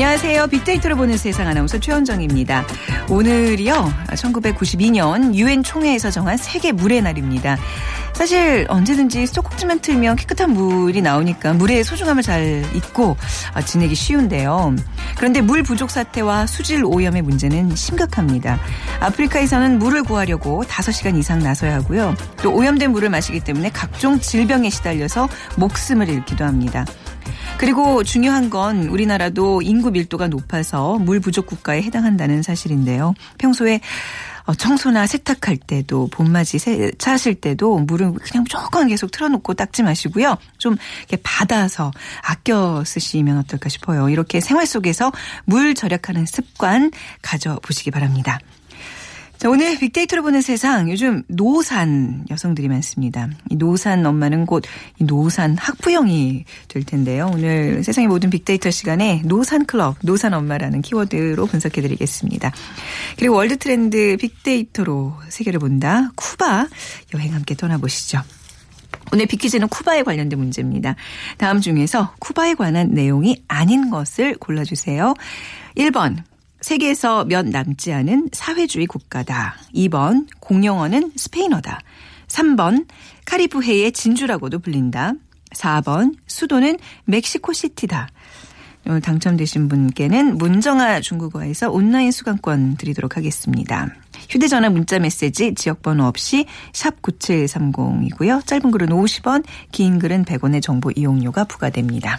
안녕하세요. 빅데이터를 보는 세상 아나운서 최원정입니다. 오늘이요. 1992년 유엔 총회에서 정한 세계 물의 날입니다. 사실 언제든지 수도꼭지만 틀면 깨끗한 물이 나오니까 물의 소중함을 잘 잊고 아, 지내기 쉬운데요. 그런데 물 부족 사태와 수질 오염의 문제는 심각합니다. 아프리카에서는 물을 구하려고 5시간 이상 나서야 하고요. 또 오염된 물을 마시기 때문에 각종 질병에 시달려서 목숨을 잃기도 합니다. 그리고 중요한 건 우리나라도 인구 밀도가 높아서 물 부족 국가에 해당한다는 사실인데요. 평소에 어, 청소나 세탁할 때도 봄맞이 세차하실 때도 물은 그냥 무조건 계속 틀어놓고 닦지 마시고요. 좀 이렇게 받아서 아껴 쓰시면 어떨까 싶어요. 이렇게 생활 속에서 물 절약하는 습관 가져보시기 바랍니다. 자, 오늘 빅데이터로 보는 세상 요즘 노산 여성들이 많습니다. 이 노산 엄마는 곧 이 노산 학부형이 될 텐데요. 오늘 세상의 모든 빅데이터 시간에 노산 클럽, 노산 엄마라는 키워드로 분석해 드리겠습니다. 그리고 월드 트렌드 빅데이터로 세계를 본다. 쿠바 여행 함께 떠나보시죠. 오늘 빅퀴즈는 쿠바에 관련된 문제입니다. 다음 중에서 쿠바에 관한 내용이 아닌 것을 골라주세요. 1번 세계에서 몇 남지 않은 사회주의 국가다. 2번 공용어는 스페인어다. 3번 카리브해의 진주라고도 불린다. 4번 수도는 멕시코시티다. 오늘 당첨되신 분께는 문정아 중국어에서 온라인 수강권 드리도록 하겠습니다. 휴대전화 문자 메시지 지역번호 없이 샵 9730이고요. 짧은 글은 50원, 긴 글은 100원의 정보 이용료가 부과됩니다.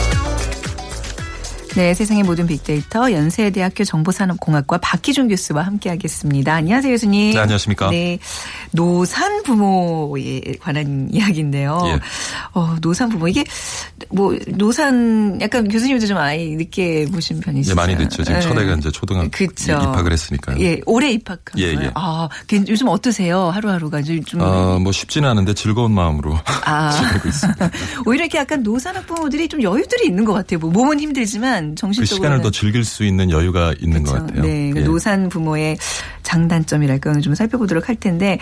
네, 세상의 모든 빅데이터 연세대학교 정보산업공학과 박기준 교수와 함께하겠습니다. 안녕하세요, 교수님. 네, 안녕하십니까. 네, 노산 부모에 관한 이야기인데요. 예. 어, 노산 부모 이게 뭐 노산 약간 교수님도 좀 아이 늦게 보신 편이시죠? 예, 많이 늦죠. 지금 네. 첫애가 이제 초등학교 그쵸. 입학을 했으니까요. 예, 올해 입학한 예, 거예요. 예. 아, 괜- 요즘 어떠세요? 하루하루가 좀. 좀 어, 뭐 쉽지는 않은데 즐거운 마음으로 아. 지내고 있습니다. 오히려 이렇게 약간 노산 학 부모들이 좀 여유들이 있는 것 같아요. 뭐 몸은 힘들지만 그 정신적으로 시간을 더 즐길 수 있는 여유가 있는 것 같아요. 네, 그 예. 노산 부모의 장단점이랄까 오늘 좀 살펴보도록 할 텐데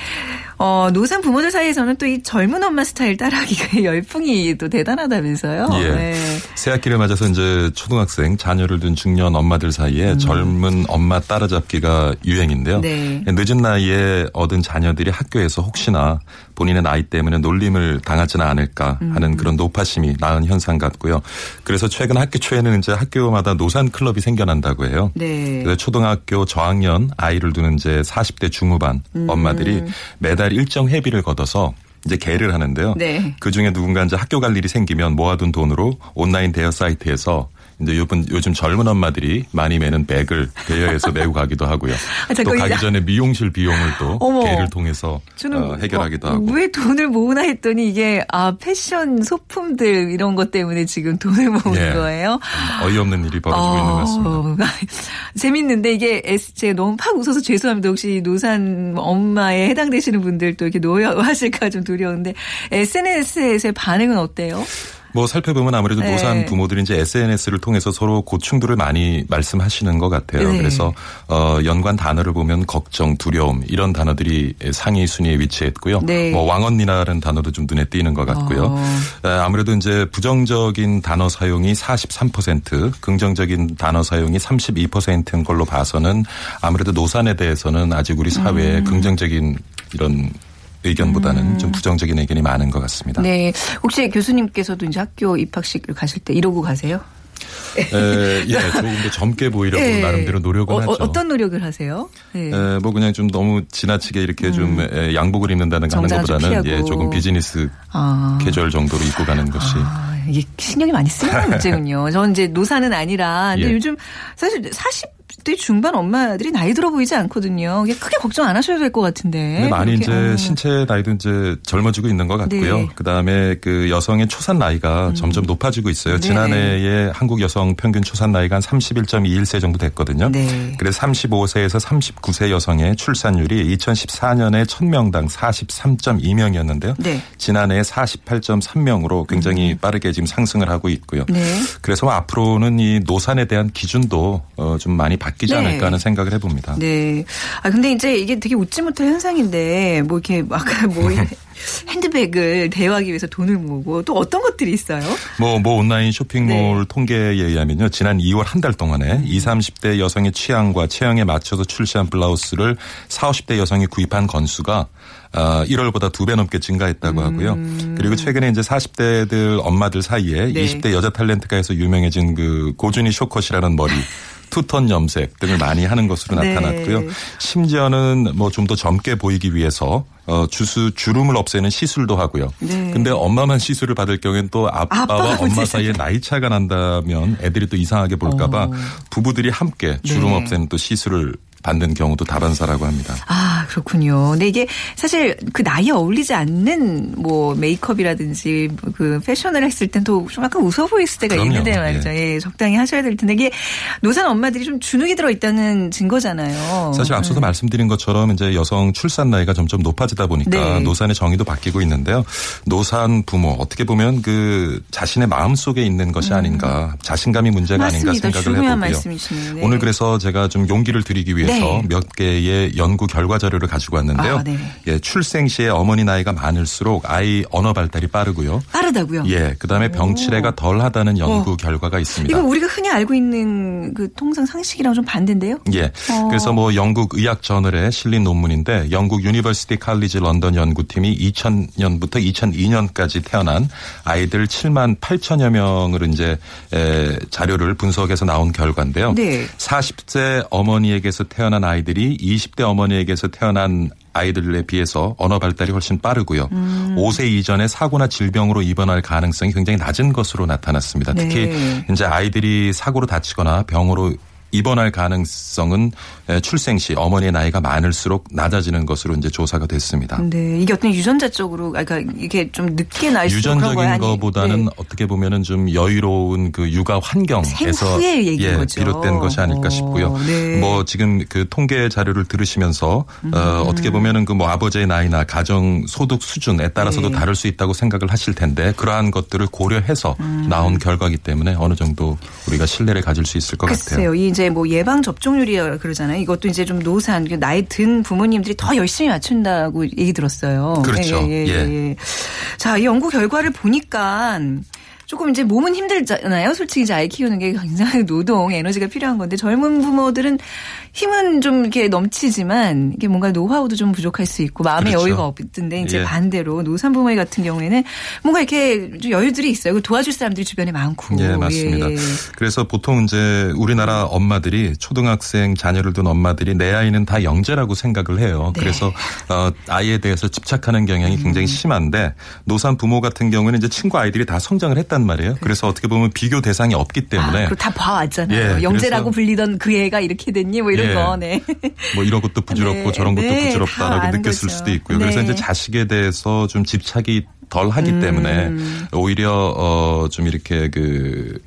어, 노산 부모들 사이에서는 또 이 젊은 엄마 스타일 따라하기가 열풍이 또 대단하다면서요. 예. 네. 새학기를 맞아서 이제 초등학생 자녀를 둔 중년 엄마들 사이에 젊은 엄마 따라잡기가 유행인데요. 음. 네. 늦은 나이에 얻은 자녀들이 학교에서 혹시나 본인의 나이 때문에 놀림을 당하지는 않을까 음. 하는 그런 노파심이 낳은 현상 같고요. 그래서 최근 학교 초에는 이제 학교마다 노산 클럽이 생겨난다고 해요. 네. 그래서 초등학교 저학년 아이를 두는 이제 40대 중후반 음. 엄마들이 매달 일정 회비를 걷어서 이제 개를 하는데요. 네. 그 중에 누군가 이제 학교 갈 일이 생기면 모아둔 돈으로 온라인 대여 사이트에서 이제 요즘, 요즘 젊은 엄마들이 많이 매는 백을 대여해서 메고 가기도 하고요. 아, 또 가기 이- 전에 미용실 비용을 또 어머. 개를 통해서 어, 해결하기도 어, 하고. 왜 돈을 모으나 했더니 이게 아 패션 소품들 이런 것 때문에 지금 돈을 모으는 예. 거예요. 어이없는 일이 벌어지고 있는 것 같습니다. 어, 재밌는데 이게 제가 너무 팍 웃어서 죄송합니다. 혹시 노산 엄마에 해당되시는 분들 또 이렇게 노여하실까 좀 두려운데 SNS에서의 반응은 어때요? 뭐 살펴보면 아무래도 네. 노산 부모들이 이제 SNS를 통해서 서로 고충들을 많이 말씀하시는 것 같아요. 네. 그래서 어 연관 단어를 보면 걱정, 두려움 이런 단어들이 상위 순위에 위치했고요. 네. 뭐 왕언니라는 단어도 좀 눈에 띄는 것 같고요. 어. 에, 아무래도 이제 부정적인 단어 사용이 43%, 긍정적인 단어 사용이 32%인 걸로 봐서는 아무래도 노산에 대해서는 아직 우리 사회에 음. 긍정적인 이런 의견보다는 좀 부정적인 의견이 많은 것 같습니다. 네. 혹시 교수님께서도 이제 학교 입학식을 가실 때 이러고 가세요? 에, 예, 조금 더 젊게 보이려고 예. 나름대로 노력은 어, 하죠. 어, 떤 노력을 하세요? 예. 에, 뭐 그냥 좀 너무 지나치게 이렇게 좀 에, 양복을 입는다는 거 하는 좀 것보다는 예. 조금 비즈니스 아. 캐주얼 정도로 입고 가는 것이 아, 이게 신경이 많이 쓰이는 문제군요. 저는 이제 노사는 아니라, 근데 예. 요즘 사실 40 대 중반 엄마들이 나이 들어 보이지 않거든요. 크게 걱정 안 하셔도 될 것 같은데. 근데 많이 이제 어. 신체 나이도 이제 젊어지고 있는 것 같고요. 네. 그 다음에 그 여성의 초산 나이가 점점 높아지고 있어요. 네. 지난해에 한국 여성 평균 초산 나이가 한 31.21세 정도 됐거든요. 네. 그래서 35세에서 39세 여성의 출산율이 2014년에 1000명당 43.2명이었는데요. 네. 지난해에 48.3명으로 굉장히 빠르게 지금 상승을 하고 있고요. 네. 그래서 뭐 앞으로는 이 노산에 대한 기준도 어, 좀 많이 바뀌지 네. 않을까 하는 생각을 해봅니다. 네. 아, 근데 이제 이게 되게 웃지 못할 현상인데, 뭐 이렇게 아까 뭐 핸드백을 대여하기 위해서 돈을 모으고 또 어떤 것들이 있어요? 뭐, 뭐 온라인 쇼핑몰 네. 통계에 의하면요. 지난 2월 한 달 동안에 20, 30대 여성의 취향과 체형에 맞춰서 출시한 블라우스를 40, 50대 여성이 구입한 건수가 아, 1월보다 두 배 넘게 증가했다고 하고요. 그리고 최근에 이제 40대들 엄마들 사이에 음. 네. 20대 여자 탤런트가에서 유명해진 그 고준희 쇼컷이라는 머리 투톤 염색 등을 많이 하는 것으로 네. 나타났고요. 심지어는 뭐 좀 더 젊게 보이기 위해서 어 주수 주름을 없애는 시술도 하고요. 네. 근데 엄마만 시술을 받을 경우엔 또 아빠와 엄마. 사이에 나이 차가 난다면 애들이 또 이상하게 볼까봐 어. 부부들이 함께 주름 네. 없애는 또 시술을 받는 경우도 다반사라고 합니다. 아, 그렇군요. 근데 이게 사실 그 나이에 어울리지 않는 뭐 메이크업이라든지 뭐그 패션을 했을 땐 또 좀 약간 웃어 보일 때가 그럼요. 있는데 말이죠. 예. 적당히 하셔야 될 텐데 이게 노산 엄마들이 좀 주눅이 들어 있다는 증거잖아요. 사실 앞서서 말씀드린 것처럼 이제 여성 출산 나이가 점점 높아지다 보니까 네. 노산의 정의도 바뀌고 있는데요. 노산 부모 어떻게 보면 그 자신의 마음 속에 있는 것이 아닌가 자신감이 문제가 아닌가 음. 맞습니다. 생각을 중요한 해보고요. 말씀이시네요. 네. 오늘 그래서 제가 좀 용기를 드리기 위해 서 네. 몇 개의 연구 결과 자료를 가지고 왔는데요. 아, 네. 예, 출생 시에 어머니 나이가 많을수록 아이 언어 발달이 빠르고요. 빠르다고요. 예, 그다음에 병치레가 덜하다는 연구 결과가 있습니다. 이건 우리가 흔히 알고 있는 그 통상 상식이랑 좀 반대인데요. 예. 어. 그래서 뭐 영국 의학 저널에 실린 논문인데 영국 유니버시티 칼리지 런던 연구팀이 2000년부터 2002년까지 태어난 아이들 7만 8천여 명을 이제 에, 자료를 분석해서 나온 결과인데요. 네. 40세 어머니에게서 태 어난 아이들이 20대 어머니에게서 태어난 아이들에 비해서 언어 발달이 훨씬 빠르고요. 음. 5세 이전에 사고나 질병으로 입원할 가능성이 굉장히 낮은 것으로 나타났습니다. 특히 네. 이제 아이들이 사고로 다치거나 병으로 입원할 가능성은 출생 시 어머니의 나이가 많을수록 낮아지는 것으로 이제 조사가 됐습니다. 네, 이게 어떤 유전자적으로, 아, 그러니까 이게 좀 늦게 날수? 유전적인 것보다는 네. 어떻게 보면은 좀 여유로운 그 육아 환경에서 예, 거죠. 비롯된 것이 아닐까 어, 싶고요. 네. 뭐 지금 그 통계 자료를 들으시면서 음. 어, 어떻게 보면은 그 뭐 아버지의 나이나 가정 소득 수준에 따라서도 네. 다를 수 있다고 생각을 하실 텐데 그러한 것들을 고려해서 음. 나온 결과이기 때문에 어느 정도 우리가 신뢰를 가질 수 있을 것 같아요. 글쎄요. 이 이제 뭐 예방 접종률이라 그러잖아요. 이것도 이제 좀 노산 그 나이 든 부모님들이 더 열심히 맞춘다고 얘기 들었어요. 그렇죠. 예, 예, 예. 예. 자, 이 연구 결과를 보니까 조금 이제 몸은 힘들잖아요. 솔직히 이제 아이 키우는 게 굉장히 노동, 에너지가 필요한 건데 젊은 부모들은 힘은 좀 이렇게 넘치지만 이게 뭔가 노하우도 좀 부족할 수 있고 마음의 그렇죠. 여유가 없던데 이제 예. 반대로 노산 부모 같은 경우에는 뭔가 이렇게 좀 여유들이 있어요. 도와줄 사람들이 주변에 많고. 예, 맞습니다. 예. 그래서 보통 이제 우리나라 엄마들이 초등학생 자녀를 둔 엄마들이 내 아이는 다 영재라고 생각을 해요. 네. 그래서 어, 아이에 대해서 집착하는 경향이 음. 굉장히 심한데 노산 부모 같은 경우는 이제 친구 아이들이 다 성장을 했단 말이에요. 그래서 어떻게 보면 비교 대상이 없기 네. 아, 때문에 그리고 다 봐왔잖아요. 예, 영재라고 그래서- 불리던 그 애가 이렇게 됐니? 뭐 이런 예. 거, 네. 뭐 이런 것도 부질없고 네, 저런 것도 네, 다 부질없다라고 느꼈을 거죠. 수도 있고요. 그래서 네. 이제 자식에 대해서 좀 집착이 덜 하기 음. 때문에 오히려 어 좀 이렇게 그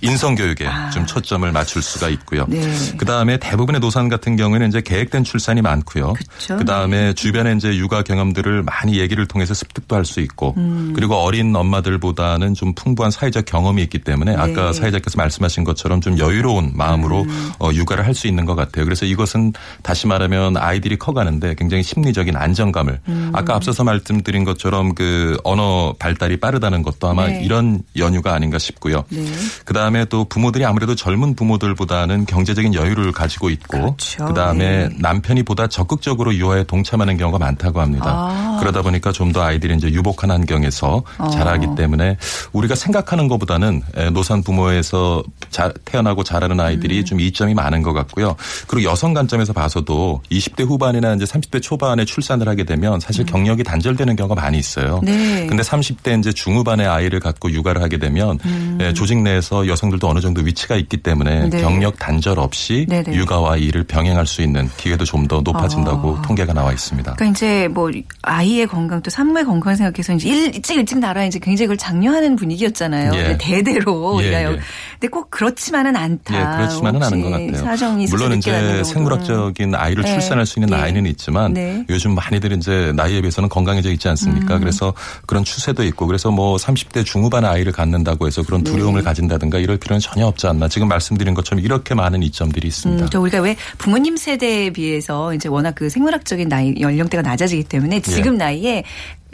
인성 교육에 좀 초점을 맞출 수가 있고요. 아. 네. 그 다음에 대부분의 노산 같은 경우에는 이제 계획된 출산이 많고요. 그 다음에 주변에 이제 육아 경험들을 많이 얘기를 통해서 습득도 할 수 있고 음. 그리고 어린 엄마들보다는 좀 풍부한 사회적 경험이 있기 때문에 아까 네. 사회자께서 말씀하신 것처럼 좀 여유로운 마음으로 음. 어, 육아를 할 수 있는 것 같아요. 그래서 이것은 다시 말하면 아이들이 커가는데 굉장히 심리적인 안정감을 음. 아까 앞서서 말씀드린 것처럼 그 언어 발달이 빠르다는 것도 아마 네. 이런 연유가 아닌가 싶고요. 네. 그다음에 그다음에 또 부모들이 아무래도 젊은 부모들보다는 경제적인 여유를 가지고 있고 그렇죠. 그다음에 네. 남편이 보다 적극적으로 유아에 동참하는 경우가 많다고 합니다. 아. 그러다 보니까 좀 더 아이들이 이제 유복한 환경에서 어. 자라기 때문에 우리가 생각하는 것보다는 에, 노산 부모에서 자- 태어나고 자라는 아이들이 음. 좀 이점이 많은 것 같고요. 그리고 여성 관점에서 봐서도 20대 후반이나 이제 30대 초반에 출산을 하게 되면 사실 경력이 단절되는 경우가 많이 있어요. 음. 네. 근데 30대 이제 중후반에 아이를 갖고 육아를 하게 되면 예, 조직 내에서 여성 들도 어느 정도 위치가 있기 때문에 음. 네. 경력 단절 없이 네네. 육아와 일을 병행할 수 있는 기회도 좀 더 높아진다고 아. 통계가 나와 있습니다. 그러니까 이제 뭐 아이의 건강 또 산모의 건강 생각해서 이제 일- 일찍 일찍 나라 이제 굉장히 그걸 장려하는 분위기였잖아요. 예. 대대로 예, 우리가 예. 여- 근데 꼭 그렇지만은 않다. 예, 그렇지만은 않은 것 같아요. 사정이 물론 이제. 생물학적인 아이를 네. 출산할 수 있는 예. 나이는 있지만 네. 요즘 많이들 이제 나이에 비해서는 건강해져 있지 않습니까? 음. 그래서 그런 추세도 있고 그래서 뭐 30대 중후반 아이를 갖는다고 해서 그런 네. 두려움을 가진다든가 이럴 필요는 전혀 없지 않나. 지금 말씀드린 것처럼 이렇게 많은 이점들이 있습니다. 음, 저 우리가 왜 부모님 세대에 비해서 이제 워낙 그 생물학적인 나이 연령대가 낮아지기 때문에 지금 나이에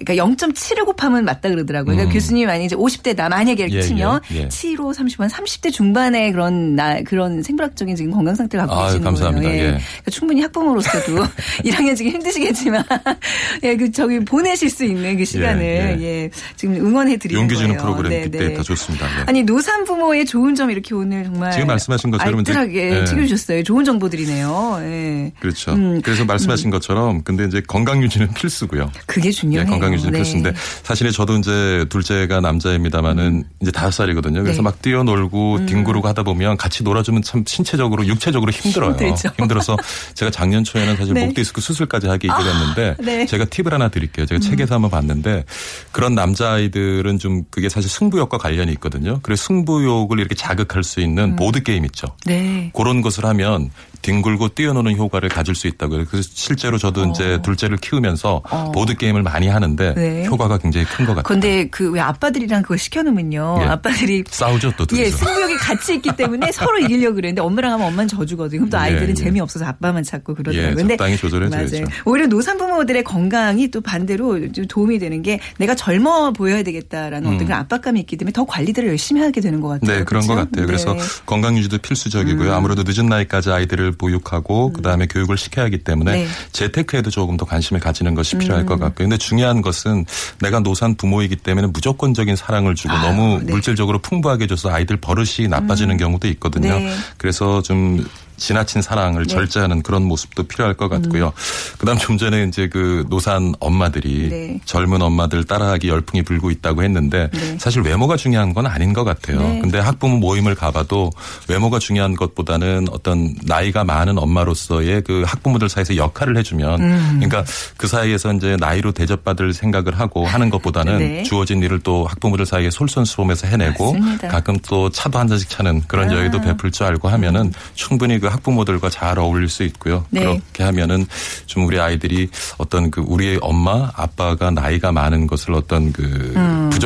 그러니까 0.7을 곱하면 맞다 그러더라고요. 그러니까 음. 교수님이 만약 이제 50대다 만약에 이렇게 예, 치면 예, 예. 7호 30번 30대 중반의 그런 나 그런 생물학적인 지금 건강 상태를 갖고 아유, 계시는 감사합니다. 거예요. 예. 그러니까 충분히 학부모로서도 1학년 지금 힘드시겠지만 예, 그 저기 보내실 수 있는 그 시간을 예, 예. 지금 응원해 드리는 용기. 주는 프로그램 네, 네. 좋습니다. 예. 아니 노산 부모의 좋은 점 이렇게 오늘 정말 지금 말씀하신 것처럼 알뜰하게 예. 챙겨주셨어요. 좋은 정보들이네요. 예. 그렇죠. 음. 그래서 말씀하신 것처럼 근데 이제 건강 유지는 필수고요. 그게 예, 중요해요. 건강 유지는 네. 필수인데 사실 저도 이제 둘째가 남자입니다만은 이제 다섯 살이거든요. 그래서 네. 음. 막 뛰어놀고 뒹구르고 하다 보면 같이 놀아주면 참 신체적으로 육체적으로 힘들어요. 힘들죠. 힘들어서 제가 작년 초에는 사실 네. 목 디스크 수술까지 하게 됐는데 네. 제가 팁을 하나 드릴게요. 제가 음. 책에서 한번 봤는데 그런 남자 아이들은 좀 그게 사실 승부욕과 관련이 있거든요. 그래서 승부욕을 이렇게 자극할 수 있는 음. 보드 게임 있죠. 네. 그런 것을 하면 뒹굴고 뛰어노는 효과를 가질 수 있다고요. 그래서 실제로 저도 이제 둘째를 키우면서 어. 보드 게임을 많이 하는데 네. 효과가 굉장히 큰 것 같아요. 근데 그 왜 아빠들이랑 그걸 시켜놓으면요. 예. 아빠들이 싸우죠 또 예, 둘이서. 승부욕이 같이 있기 때문에 서로 이기려고 그러는데 엄마랑 하면 엄마는 져주거든요. 그럼 또 예, 아이들은 예. 재미없어서 아빠만 찾고 그러더라고요. 예, 근데 적당히 조절해 줘야죠. 맞아요. 오히려 노산부모들의 건강이 또 반대로 좀 도움이 되는 게 내가 젊어 보여야 되겠다라는 어떤 그런 압박감이 있기 때문에 더 관리들을 열심히 하게 되는 것 같아요. 음. 네, 그런 그렇죠? 것 같아요. 그래서 네. 음. 건강 유지도 필수적이고요. 아무래도 늦은 나이까지 아이들을 보육하고 그다음에 교육을 시켜야 하기 때문에 네. 음. 재테크에도 조금 더 관심을 가지는 것이 필요할 것 같고요. 근데 중요한 것은 내가 노산 부모이기 때문에 무조건적인 사랑을 주고 아유, 너무 네. 물질적으로 풍부하게 줘서 아이들 버릇이 나빠지는 경우도 있거든요. 네. 그래서 좀 지나친 사랑을 네. 절제하는 그런 모습도 필요할 것 같고요. 그다음 좀 전에 이제 그 노산 엄마들이 네. 젊은 엄마들 따라하기 열풍이 불고 있다고 했는데 네. 사실 외모가 중요한 건 아닌 것 같아요. 네. 근데 학부모 모임을 가봐도 외모가 중요한 것보다는 어떤 나이가 많은 엄마로서의 그 학부모들 사이에서 역할을 해주면 음. 그러니까 그 사이에서 이제 나이로 대접받을 생각을 하고 하는 것보다는 네. 주어진 일을 또 학부모들 사이에 솔선수범해서 해내고 맞습니다. 가끔 또 차도 한 잔씩 차는 그런 아. 여유도 베풀 줄 알고 하면은 충분히 그 학부모들과 잘 어울릴 수 있고요. 네. 그렇게 하면은 좀 우리 아이들이 어떤 그 우리의 엄마 아빠가 나이가 많은 것을 어떤 그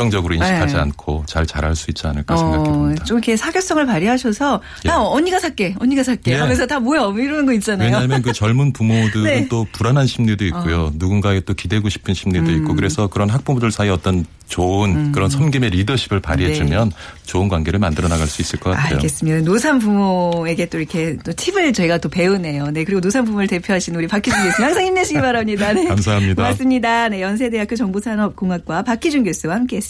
부정적으로 인식하지 네. 않고 잘 자랄 수 있지 않을까 생각해 봅니다. 좀 이렇게 사교성을 발휘하셔서 예. 야 언니가 살게 언니가 살게 예. 하면서 다 모여 뭐 이러는 거 있잖아요. 왜냐하면 그 젊은 부모들은 네. 어. 또 불안한 심리도 있고요. 누군가에 또 기대고 싶은 심리도 음. 있고 그래서 그런 학부모들 사이 어떤 좋은 그런 섬김의 리더십을 발휘해주면 좋은 관계를 만들어 나갈 수 있을 것 같아요. 네. 알겠습니다. 노산 부모에게 또 이렇게 또 팁을 저희가 또 배우네요. 네. 그리고 노산 부모를 대표하신 우리 박희준 교수님 항상 힘내시기 바랍니다. 네. 감사합니다. 고맙습니다. 네. 연세대학교 정보산업공학과 박희준 교수와 함께 했습니다.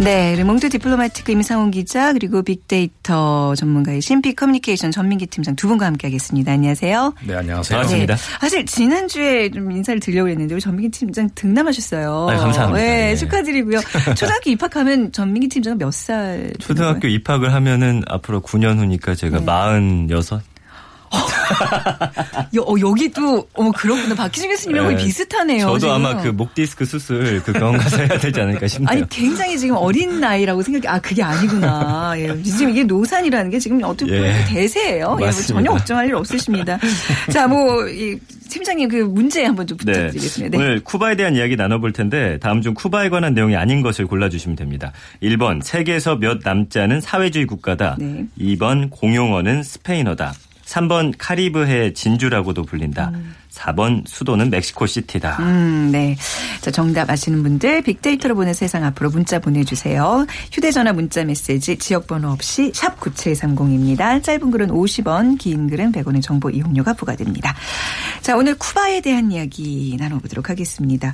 네. 르몽드 디플로마티크 임상훈 기자 그리고 빅데이터 전문가이신 빅커뮤니케이션 전민기 팀장 두 분과 함께 하겠습니다. 안녕하세요. 네, 안녕하세요. 네. 반갑습니다. 사실 지난 주에 좀 인사를 드리려고 했는데 우리 전민기 팀장 득남하셨어요. 아, 감사합니다. 네, 네. 축하드리고요. 초등학교 입학하면 전민기 팀장은 몇 살? 초등학교 입학을 하면은 앞으로 9년 후니까 제가 네. 46. 여, 어, 여기도 어 그렇구나. 박희준 교수님이랑 거의 네. 비슷하네요. 저도 지금. 아마 그 목 디스크 수술 그 병원 가서 해야 되지 않을까 싶네요. 아니 굉장히 지금 어린 나이라고 생각해 아 그게 아니구나 예, 지금 이게 노산이라는 게 지금 어떻게 보면 예. 대세예요 예, 뭐. 전혀 걱정할 일 없으십니다 자뭐이 팀장님 그 문제 한번 좀 네. 부탁드리겠습니다 네. 오늘 쿠바에 대한 이야기 나눠볼 텐데 다음 중 쿠바에 관한 내용이 아닌 것을 골라주시면 됩니다. 1번 세계에서 몇 않은 사회주의 국가다. 네. 2번 공용어는 스페인어다. 3번 카리브해 진주라고도 불린다. 4번 수도는 멕시코시티다. 음, 네. 자, 정답 아시는 분들 빅데이터로 보는 세상 앞으로 문자 보내주세요. 휴대전화 문자 메시지 지역번호 없이 샵 9730입니다. 짧은 글은 50원, 긴 글은 100원의 정보 이용료가 부과됩니다. 자, 오늘 쿠바에 대한 이야기 나눠보도록 하겠습니다.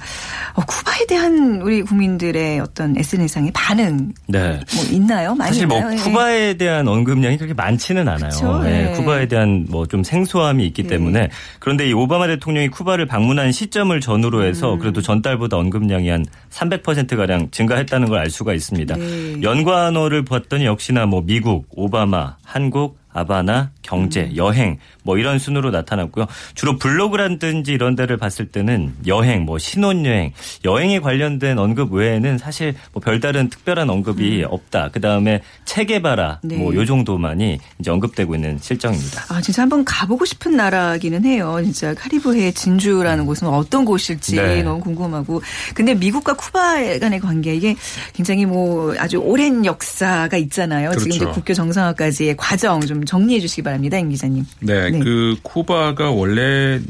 어, 쿠바에 대한 우리 국민들의 어떤 SNS상의 반응 네. 뭐 있나요? 많이 사실 뭐 있나요? 예. 쿠바에 대한 언급량이 그렇게 많지는 않아요. 네, 예. 쿠바에 대한 뭐 좀 생소함이 있기 예. 때문에 그런데 이 오바마 대통령이 쿠바를 방문한 시점을 전후로 해서 음. 그래도 전달보다 언급량이 한 300% 가량 증가했다는 걸 알 수가 있습니다. 네. 연관어를 봤더니 역시나 뭐 미국, 오바마, 한국, 아바나, 경제, 음. 여행 뭐 이런 순으로 나타났고요. 주로 블로그라든지 이런 데를 봤을 때는 여행, 뭐 신혼여행, 여행에 관련된 언급 외에는 사실 뭐 별다른 특별한 언급이 없다. 그 다음에 체계바라 네. 뭐요 정도만이 이제 언급되고 있는 실정입니다. 아, 진짜 한번 가보고 싶은 나라기는 해요. 진짜 카리브해 진주라는 곳은 어떤 곳일지 네. 너무 궁금하고. 근데 미국과 쿠바 간의 관계 이게 굉장히 뭐 아주 오랜 역사가 있잖아요. 지금 이제 그렇죠. 국교 정상화까지의 과정 좀 정리해 주시기 바랍니다. 임 기자님. 네, 네. 그 쿠바가 원래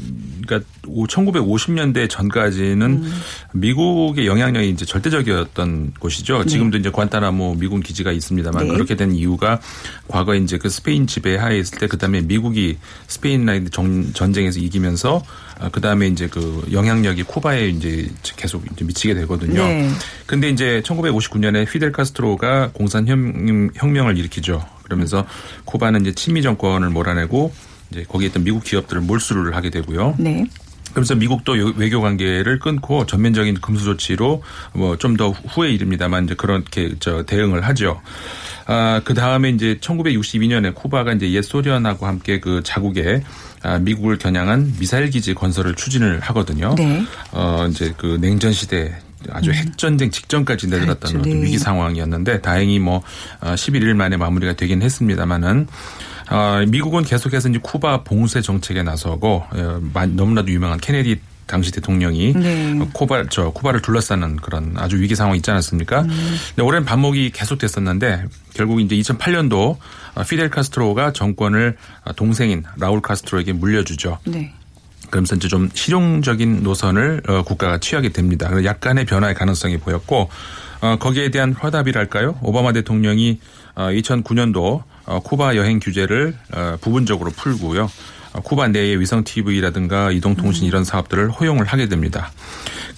그러니까 1950년대 전까지는 음. 미국의 영향력이 이제 절대적이었던 곳이죠. 지금도 이제 관타나모 미군 기지가 있습니다만 네. 그렇게 된 이유가 과거에 이제 그 스페인 지배 하에 있을 때 그다음에 미국이 스페인과의 정- 전쟁에서 이기면서 아, 그다음에 이제 그 영향력이 쿠바에 이제 계속 이제 미치게 되거든요. 네. 근데 이제 1959년에 피델 카스트로가 공산 혁명, 혁명을 일으키죠. 그러면서 쿠바는 이제 친미 정권을 몰아내고 이제 거기에 있던 미국 기업들을 몰수를 하게 되고요. 네. 그러면서 미국도 요- 외교 관계를 끊고 전면적인 금수 조치로 뭐 좀 더 후에 이릅니다만 이제 그렇게 저 대응을 하죠. 아, 그 다음에 이제 1962년에 쿠바가 이제 옛 소련하고 함께 그 자국에 아, 미국을 겨냥한 미사일 기지 건설을 추진을 하거든요. 네. 어, 이제 그 냉전 시대 아주 핵전쟁 직전까지 내려갔던 그렇죠. 어떤 네. 위기 상황이었는데 다행히 뭐 어, 11일 만에 마무리가 되긴 했습니다만은 어, 미국은 계속해서 이제 쿠바 봉쇄 정책에 나서고 어, 마- 너무나도 유명한 케네디 당시 대통령이 네. 어, 쿠바 저 쿠바를 둘러싸는 그런 아주 위기 상황 있지 않았습니까? 근데 오랜 반목이 계속됐었는데 결국 이제 2008년도 어, 피델 카스트로가 정권을 어, 동생인 라울 카스트로에게 물려주죠. 네. 그러면서 이제 좀 실용적인 노선을 어, 국가가 취하게 됩니다. 그래서 약간의 변화의 가능성이 보였고 어, 거기에 대한 화답이랄까요? 오바마 대통령이 어, 2009년도 어, 쿠바 여행 규제를 어, 부분적으로 풀고요. 어, 쿠바 내의 위성 TV라든가 이동통신 이런 사업들을 허용을 하게 됩니다.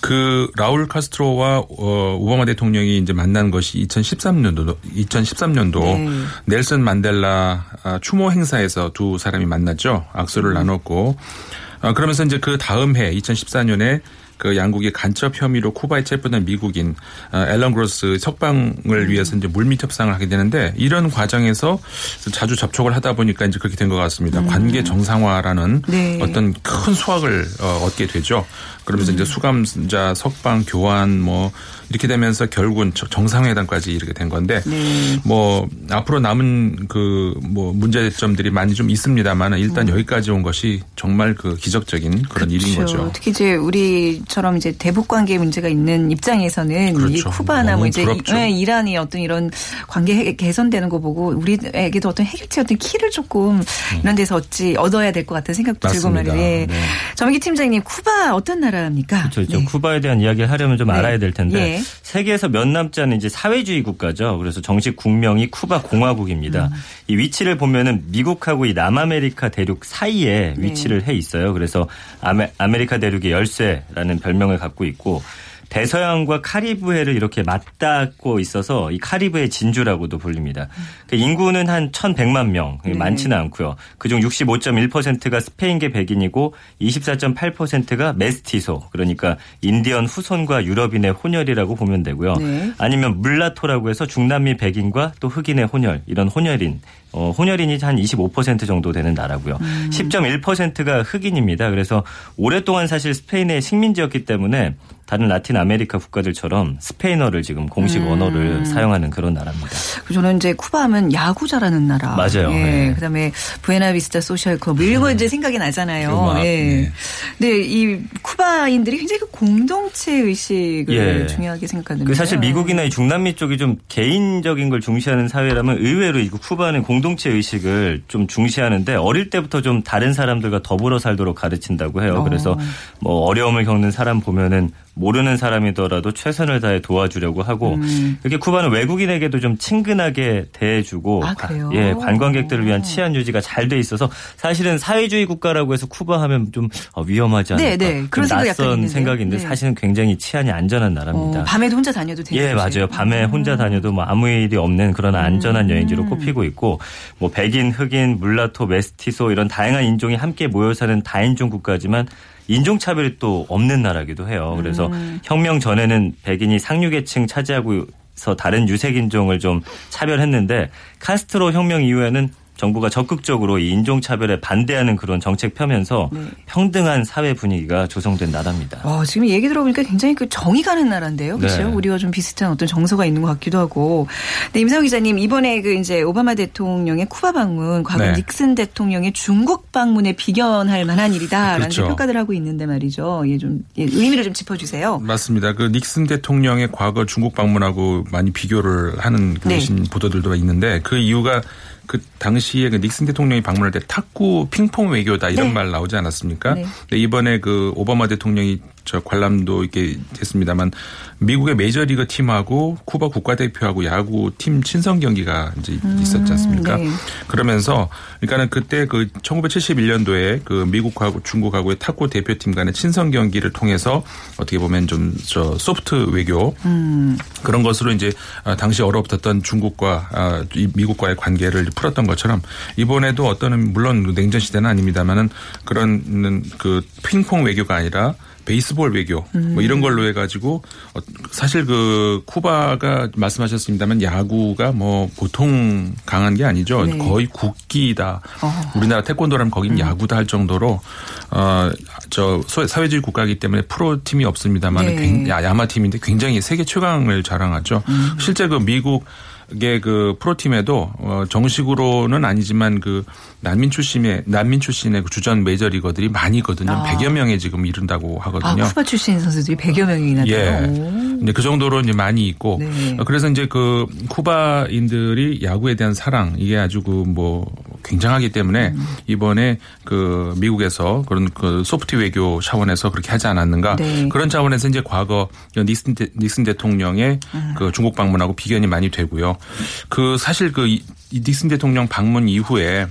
그 라울 카스트로와 어, 오바마 대통령이 이제 만난 것이 2013년도 2013년도 네. 넬슨 만델라 아, 추모 행사에서 두 사람이 만났죠. 악수를 나눴고 어, 그러면서 이제 그 다음 해 2014년에 그 양국의 간첩 혐의로 쿠바에 체포된 미국인 어, 앨런 그로스 석방을 위해서 이제 물밑 협상을 하게 되는데 이런 과정에서 자주 접촉을 하다 보니까 이제 그렇게 된 것 같습니다. 관계 정상화라는 네. 어떤 큰 수확을 어, 얻게 되죠. 그러면서 이제 수감자 석방 교환 뭐 이렇게 되면서 결국은 저- 정상회담까지 이렇게 된 건데 네. 뭐 앞으로 남은 그 뭐 문제점들이 많이 좀 있습니다만 일단 여기까지 온 것이 정말 그 기적적인 그런 일인 그렇죠. 거죠. 특히 이제 우리 처럼 이제 대북 관계 문제가 있는 입장에서는 이 그렇죠. 쿠바나 뭐 이제 부럽죠. 이- 예, 이란이 어떤 이런 관계 해- 개선되는 거 보고 우리에게도 어떤 해결책 어떤 키를 조금 이런 데서 얻지 얻어야 될 것 같은 생각도 들고 음. 맞습니다. 말이에요. 네. 정기 팀장님 쿠바 어떤 나라입니까? 그렇죠. 네. 쿠바에 대한 이야기를 하려면 좀 네. 알아야 될 텐데 예. 세계에서 몇 않은 이제 사회주의 국가죠. 그래서 정식 국명이 쿠바 공화국입니다. 음. 이 위치를 보면은 미국하고 이 남아메리카 대륙 사이에 네. 위치를 해 있어요. 그래서 아메, 아메리카 대륙의 열쇠라는 별명을 갖고 있고 대서양과 카리브해를 이렇게 맞닿고 있어서 이 카리브해 진주라고도 불립니다. 그 인구는 한 1,100만 명, 많지는 않고요. 그중 65.1%가 스페인계 백인이고 24.8%가 메스티소, 그러니까 인디언 후손과 유럽인의 혼혈이라고 보면 되고요. 네. 아니면 물라토라고 해서 중남미 백인과 또 흑인의 혼혈, 이런 혼혈인 어, 혼혈인이 한 25% 정도 되는 나라고요. 10.1%가 흑인입니다. 그래서 오랫동안 사실 스페인의 식민지였기 때문에 다른 라틴 아메리카 국가들처럼 스페인어를 지금 공식 언어를 사용하는 그런 나라입니다. 그 저는 이제 쿠바 하면 야구 잘하는 나라. 맞아요. 예. 네. 그다음에 부에나비스타 소셜 클럽 이런 거 이제 생각이 나잖아요. 음악, 예. 네. 근데 이 쿠바인들이 굉장히 그 공동체 의식을 예. 중요하게 생각하는. 그 사실 미국이나 이 중남미 쪽이 좀 개인적인 걸 중시하는 사회라면 의외로 이 쿠바는 공동체 의식을 좀 중시하는데 어릴 때부터 좀 다른 사람들과 더불어 살도록 가르친다고 해요. 그래서 뭐 어려움을 겪는 사람 보면은 모르는 사람이더라도 최선을 다해 도와주려고 하고 이렇게 쿠바는 외국인에게도 좀 친근하게 대해주고 아, 그래요? 예, 관광객들을 위한 치안 유지가 잘 돼 있어서 사실은 사회주의 국가라고 해서 쿠바 하면 좀 어, 위험하지 않을까 네, 네. 그런 약간 낯선. 생각인데 네. 사실은 굉장히 치안이 안전한 나라입니다. 어, 밤에도 혼자 다녀도 되는 예, 맞아요. 밤에 혼자 다녀도 뭐 아무 일이 없는 그런 안전한 여행지로 꼽히고 있고 뭐 백인, 흑인, 물라토, 메스티소 이런 다양한 인종이 함께 모여 사는 다인종 국가지만 인종차별이 또 없는 나라기도 해요. 그래서 혁명 전에는 백인이 상류계층 차지하고 서 다른 유색인종을 좀 차별했는데 카스트로 혁명 이후에는 정부가 적극적으로 이 인종차별에 반대하는 그런 정책 펴면서 평등한 사회 분위기가 조성된 나라입니다. 어, 지금 얘기 들어보니까 굉장히 그 정이 가는 나라인데요. 그렇죠? 네. 우리와 좀 비슷한 어떤 정서가 있는 것 같기도 하고. 네, 임상우 기자님, 이번에 그 이제 오바마 대통령의 쿠바 방문, 과거 네. 닉슨 대통령의 중국 방문에 비견할 만한 일이다라는 그렇죠. 평가들 하고 있는데 말이죠. 예, 좀 예, 의미를 좀 짚어주세요. 맞습니다. 그 닉슨 대통령의 과거 중국 방문하고 많이 비교를 하는 그 네. 신 보도들도 있는데 그 이유가 그 당시에 그 닉슨 대통령이 방문할 때 탁구 핑퐁 외교다 이런 네. 말 나오지 않았습니까? 네. 근데 이번에 그 오바마 대통령이 저 관람도 이렇게 됐습니다만 미국의 메이저리그 팀하고 쿠바 국가대표하고 야구 팀 친선 경기가 이제 있었지 않습니까? 네. 그러면서 그러니까는 그때 그 1971년도에 그 미국하고 중국하고의 탁구 대표팀 간의 친선 경기를 통해서 어떻게 보면 좀 저 소프트 외교 그런 것으로 이제 아, 당시 얼어붙었던 중국과 아, 이 미국과의 관계를 풀었던 것처럼 이번에도 어떤 물론 냉전 시대는 아닙니다만은 그런 그 핑퐁 외교가 아니라 베이스볼 외교 뭐 이런 걸로 해가지고 어, 사실 그 쿠바가 말씀하셨습니다만 야구가 뭐 보통 강한 게 아니죠. 네. 거의 국기다. 우리나라 태권도라면 거긴 야구다 할 정도로 어저 사회주의 국가이기 때문에 프로 팀이 없습니다만 네. 야- 야마 팀인데 굉장히 세계 최강을 자랑하죠. 실제 그 미국 그 프로팀에도 어 정식으로는 아니지만 그 난민 출신의 난민 출신의 그 주전 메이저리거들이 많이 있거든요. 아. 100여 명에 지금 이른다고 아, 하거든요. 쿠바 출신 선수들이 100여 명이나 돼요. 예. 이제 그 정도로 이제 많이 있고 네. 어, 그래서 이제 그 쿠바인들이 야구에 대한 사랑 이게 아주 그 뭐 굉장하기 때문에 음. 이번에 그 미국에서 그런 그 소프트 외교 차원에서 그렇게 하지 않았는가 네. 그런 차원에서 이제 과거 닉슨, 대, 닉슨 대통령의 음. 그 중국 방문하고 비견이 많이 되고요. 그 사실 그 이- 이 닉슨 대통령 방문 이후에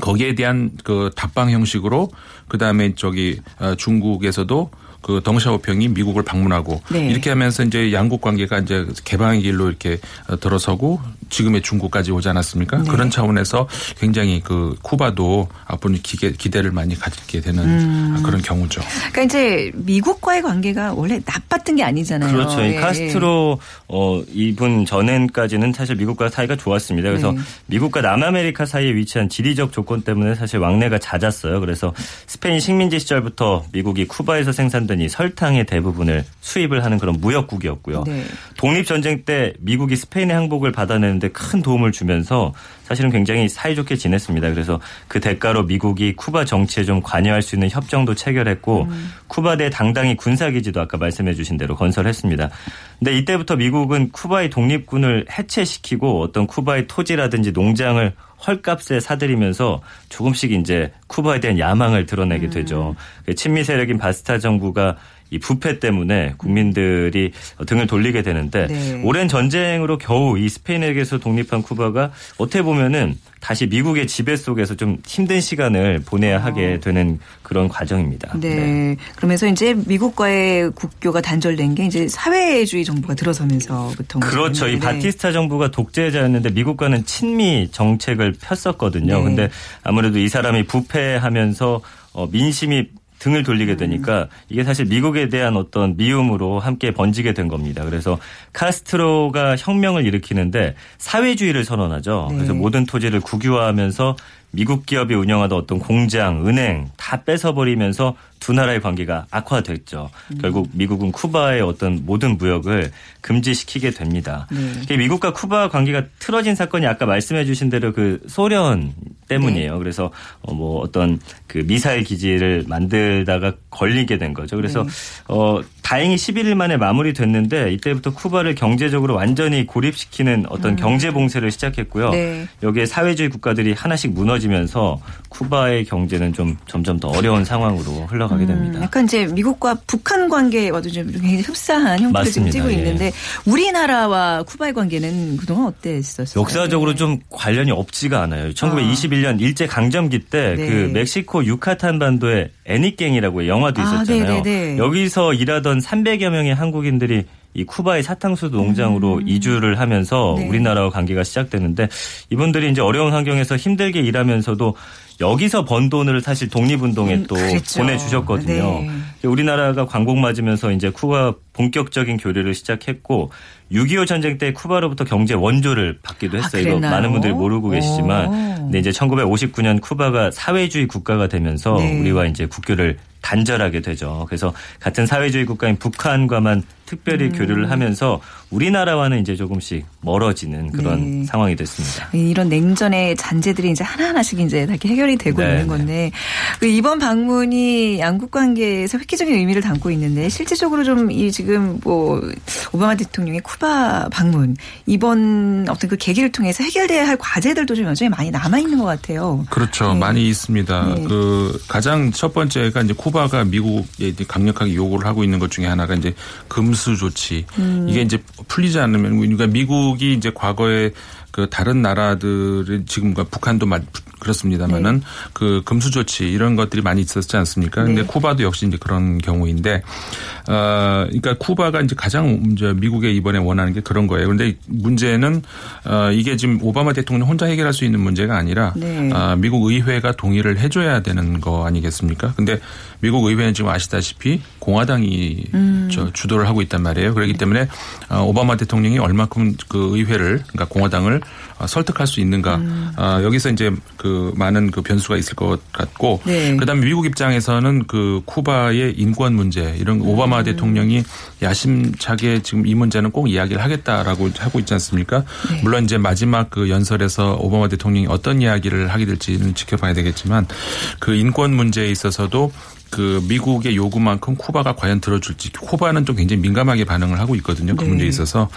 거기에 대한 그 답방 형식으로 그 다음에 저기 어, 중국에서도 그 덩샤오평이 미국을 방문하고 네. 이렇게 하면서 이제 양국 관계가 이제 개방의 길로 이렇게 어, 들어서고 지금의 중국까지 오지 않았습니까? 네. 그런 차원에서 굉장히 그 쿠바도 앞으로 기대, 기대를 많이 가지게 되는 음. 그런 경우죠. 그러니까 이제 미국과의 관계가 원래 나빴던 게 아니잖아요. 그렇죠. 이 예. 카스트로 어 이분 전엔까지는 사실 미국과 사이가 좋았습니다. 그래서 네. 미국과 남아메리카 사이에 위치한 지리적 조건 때문에 사실 왕래가 잦았어요. 그래서 스페인 식민지 시절부터 미국이 쿠바에서 생산 된 이 설탕의 대부분을 수입을 하는 그런 무역국이었고요. 네. 독립 전쟁 때 미국이 스페인의 항복을 받아내는데 큰 도움을 주면서 사실은 굉장히 사이좋게 지냈습니다. 그래서 그 대가로 미국이 쿠바 정치에 좀 관여할 수 있는 협정도 체결했고 쿠바 내 당당히 군사기지도 아까 말씀해 주신 대로 건설했습니다. 근데 이때부터 미국은 쿠바의 독립군을 해체시키고 어떤 쿠바의 토지라든지 농장을 헐값에 사들이면서 조금씩 이제 쿠바에 대한 야망을 드러내게 되죠. 그 친미 세력인 바스타 정부가 이 부패 때문에 국민들이 등을 돌리게 되는데 네. 오랜 전쟁으로 겨우 이 스페인에게서 독립한 쿠바가 어떻게 보면은 다시 미국의 지배 속에서 좀 힘든 시간을 보내야 하게 되는 그런 과정입니다. 네. 그러면서 이제 미국과의 국교가 단절된 게 이제 사회주의 정부가 들어서면서부터 그렇죠. 이 네. 바티스타 정부가 독재자였는데 미국과는 친미 정책을 폈었거든요. 네. 근데 아무래도 이 사람이 부패하면서 어, 민심이 등을 돌리게 되니까 이게 사실 미국에 대한 어떤 미움으로 함께 번지게 된 겁니다. 그래서 카스트로가 혁명을 일으키는데 사회주의를 선언하죠. 네. 그래서 모든 토지를 국유화하면서 미국 기업이 운영하던 어떤 공장, 은행 다 뺏어버리면서 두 나라의 관계가 악화됐죠. 결국 미국은 쿠바의 어떤 모든 무역을 금지시키게 됩니다. 네. 미국과 쿠바 관계가 틀어진 사건이 아까 말씀해 주신 대로 그 소련 때문이에요. 그래서 어, 뭐 어떤 그 미사일 기지를 만들다가 걸리게 된 거죠. 그래서 네. 어 다행히 11일 만에 마무리됐는데 이때부터 쿠바를 경제적으로 완전히 고립시키는 어떤 경제 봉쇄를 시작했고요. 음. 네. 여기에 사회주의 국가들이 하나씩 무너지면서 쿠바의 경제는 좀 점점 더 어려운 상황으로 흘러 가게 됩니다. 음, 약간 이제 미국과 북한 관계와도 좀 굉장히 흡사한 형태를 좀 맞습니다. 띠고 예. 있는데 우리나라와 쿠바의 관계는 그동안 어땠었어요? 역사적으로 좀 관련이 없지가 않아요. 1921년 일제 강점기 때그 네. 멕시코 유카탄 반도에 애니깽이라고 영화도 아, 있었잖아요. 네네네. 여기서 일하던 300여 명의 한국인들이 이 쿠바의 사탕수수 농장으로 이주를 하면서 네. 우리나라와 관계가 시작되는데 이분들이 이제 어려운 환경에서 힘들게 일하면서도 여기서 번 돈을 사실 독립운동에 음, 또 그랬죠. 보내주셨거든요. 네. 우리나라가 광복 맞으면서 이제 쿠바 본격적인 교류를 시작했고 6.25 전쟁 때 쿠바로부터 경제 원조를 받기도 아, 했어요. 이거 그랬나요? 많은 분들이 모르고 계시지만 오. 근데 이제 1959년 쿠바가 사회주의 국가가 되면서 네. 우리와 이제 국교를 단절하게 되죠. 그래서 같은 사회주의 국가인 북한과만 특별히 음. 교류를 하면서 우리나라와는 이제 조금씩 멀어지는 그런 네. 상황이 됐습니다. 이런 냉전의 잔재들이 이제 하나하나씩 이제 다 이렇게 해결이 되고 네, 있는 네. 건데 그 이번 방문이 양국 관계에서 획기적인 의미를 담고 있는데 실질적으로 좀 이 지금 뭐 오바마 대통령의 쿠바 방문 이번 어떤 그 계기를 통해서 해결돼야 할 과제들도 좀 여전히 많이 남아 있는 것 같아요. 그렇죠. 네. 많이 있습니다. 네. 그 가장 첫 번째가 이제 쿠바가 미국에 강력하게 요구를 하고 있는 것 중에 하나가 이제 금수 조치. 음. 이게 이제 풀리지 않으면 그러니까 미국이 이제 과거에 그 다른 나라들은 지금 그 북한도 마- 그렇습니다만은 그 금수 조치 이런 것들이 많이 있었지 않습니까? 근데 네. 쿠바도 역시 이제 그런 경우인데 어 그러니까 쿠바가 이제 가장 이제 미국에 이번에 원하는 게 그런 거예요. 그런데 문제는 어 이게 지금 오바마 대통령 혼자 해결할 수 있는 문제가 아니라 네. 아, 미국 의회가 동의를 해 줘야 되는 거 아니겠습니까? 근데 미국 의회는 지금 아시다시피 공화당이 음. 저 주도를 하고 있단 말이에요. 그렇기 때문에 어, 오바마 대통령이 얼마큼 그 의회를 그러니까 공화당을 어, 설득할 수 있는가 음. 어, 여기서 이제 그 많은 그 변수가 있을 것 같고 네. 그다음에 미국 입장에서는 그 쿠바의 인권 문제 이런 음. 오바마 대통령이 야심차게 지금 이 문제는 꼭 이야기를 하겠다라고 하고 있지 않습니까? 네. 물론 이제 마지막 그 연설에서 오바마 대통령이 어떤 이야기를 하게 될지는 지켜봐야 되겠지만 그 인권 문제에 있어서도 그 미국의 요구만큼 쿠바가 과연 들어줄지 쿠바는 좀 굉장히 민감하게 반응을 하고 있거든요. 그 네. 문제에 있어서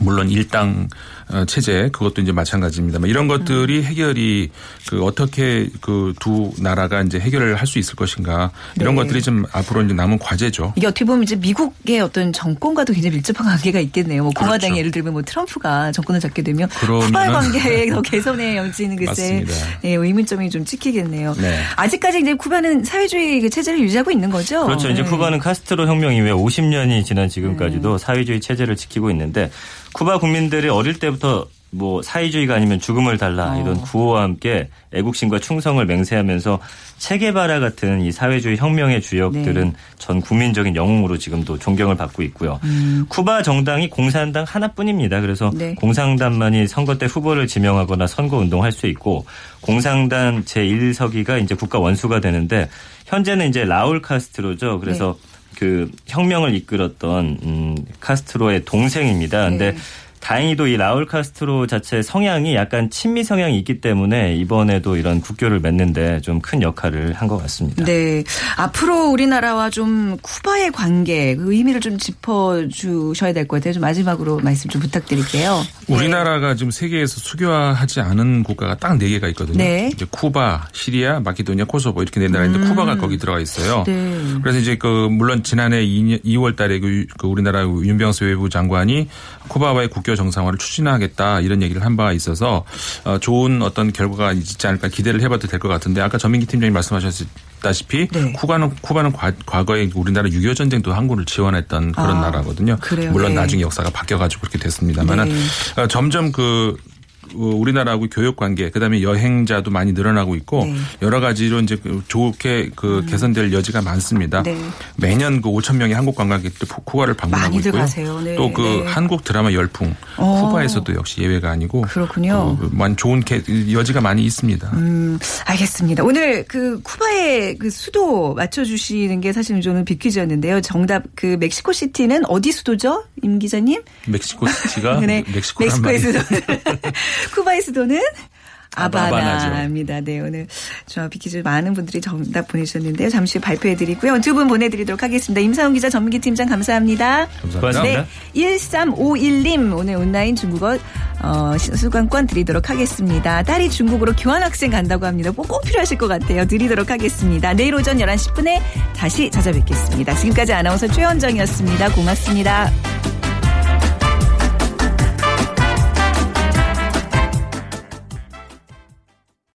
물론 일당 어, 체제 그것도 이제 마찬가지입니다만 이런 것들이 해결이 그 어떻게 그 두 나라가 이제 해결을 할 수 있을 것인가 이런 네. 것들이 좀 앞으로 이제 남은 과제죠. 이게 어떻게 보면 이제 미국의 어떤 정권과도 굉장히 밀접한 관계가 있겠네요. 뭐 공화당이 그렇죠. 예를 들면 뭐 트럼프가 정권을 잡게 되면 쿠바의 관계의 더 개선의 여지는 글쎄. 예, 의문점이 좀 찍히겠네요. 네. 아직까지 이제 쿠바는 사회주의 그 체제를 유지하고 있는 거죠. 그렇죠. 이제 네. 쿠바는 카스트로 혁명 이후에 50년이 지난 지금까지도 사회주의 체제를 지키고 있는데 쿠바 국민들이 어릴 때부터 뭐 사회주의가 아니면 죽음을 달라 이런 구호와 함께 애국심과 충성을 맹세하면서 체게바라 같은 이 사회주의 혁명의 주역들은 네. 전 국민적인 영웅으로 지금도 존경을 받고 있고요. 쿠바 정당이 공산당 하나뿐입니다. 그래서 네. 공산당만이 선거 때 후보를 지명하거나 선거 운동할 수 있고 공산당 제1서기가 이제 국가 원수가 되는데 현재는 이제 라울 카스트로죠. 그래서 그 혁명을 이끌었던 음 카스트로의 동생입니다. 근데 네. 다행히도 이 라울 카스트로 자체 성향이 약간 친미 성향이 있기 때문에 이번에도 이런 국교를 맺는데 좀 큰 역할을 한 것 같습니다. 네. 앞으로 우리나라와 좀 쿠바의 관계, 그 의미를 좀 짚어 주셔야 될 것 같아요. 좀 마지막으로 말씀 좀 부탁드릴게요. 우리나라가 지금 세계에서 수교화하지 않은 국가가 딱 네 개가 있거든요. 네. 이제 쿠바, 시리아, 마케도니아, 코소보 이렇게 네 나라인데 쿠바가 거기 들어가 있어요. 네. 그래서 이제 그 물론 지난해 2월 달에 그, 그 우리나라 윤병수 외부 장관이 쿠바와의 국교 정상화를 추진하겠다 이런 얘기를 한 바가 있어서 어, 좋은 어떤 결과가 있지 않을까 기대를 해봐도 될 것 같은데 아까 전민기 팀장님 말씀하셨다시피 네. 쿠바는 쿠바는 과, 과거에 우리나라 6.25 전쟁도 항구를 지원했던 그런 아, 나라거든요. 그래요? 물론 네. 나중에 역사가 바뀌어가지고 그렇게 됐습니다만은 네. 어, 점점 그 어, 우리나라하고 교육 관계, 그다음에 여행자도 많이 늘어나고 있고 네. 음. 여러 가지로 이제 그 좋게 그 개선될 여지가 많습니다. 네. 매년 그 5천 명의 한국 관광객들 푸- 쿠바를 방문하고 있고요. 가세요. 네. 또그 네. 한국 드라마 열풍 어. 쿠바에서도 역시 예외가 아니고 그렇군요. 그 많이 좋은 개- 여지가 많이 있습니다. 음, 알겠습니다. 오늘 그 쿠바의 그 수도 맞춰 주시는 게 사실 저는 빅퀴즈였는데요. 정답 그 멕시코 시티는 어디 수도죠? 임 기자님? 멕시코 시티가 네. 멕시코란 멕시코의 수도는 쿠바의 수도는 아바나죠. 아바나입니다. 네, 오늘 저 빅퀴즈 많은 분들이 정답 보내주셨는데요. 잠시 후 발표해드리고요. 두 분 보내드리도록 하겠습니다. 임상훈 기자, 전민기 팀장 감사합니다. 감사합니다. 네, 1351님 오늘 온라인 중국어 어, 시- 수강권 드리도록 하겠습니다. 딸이 중국으로 교환학생 간다고 합니다. 꼭, 꼭 필요하실 것 같아요. 드리도록 하겠습니다. 내일 오전 11시 10분에 다시 찾아뵙겠습니다. 지금까지 아나운서 최현정이었습니다. 고맙습니다.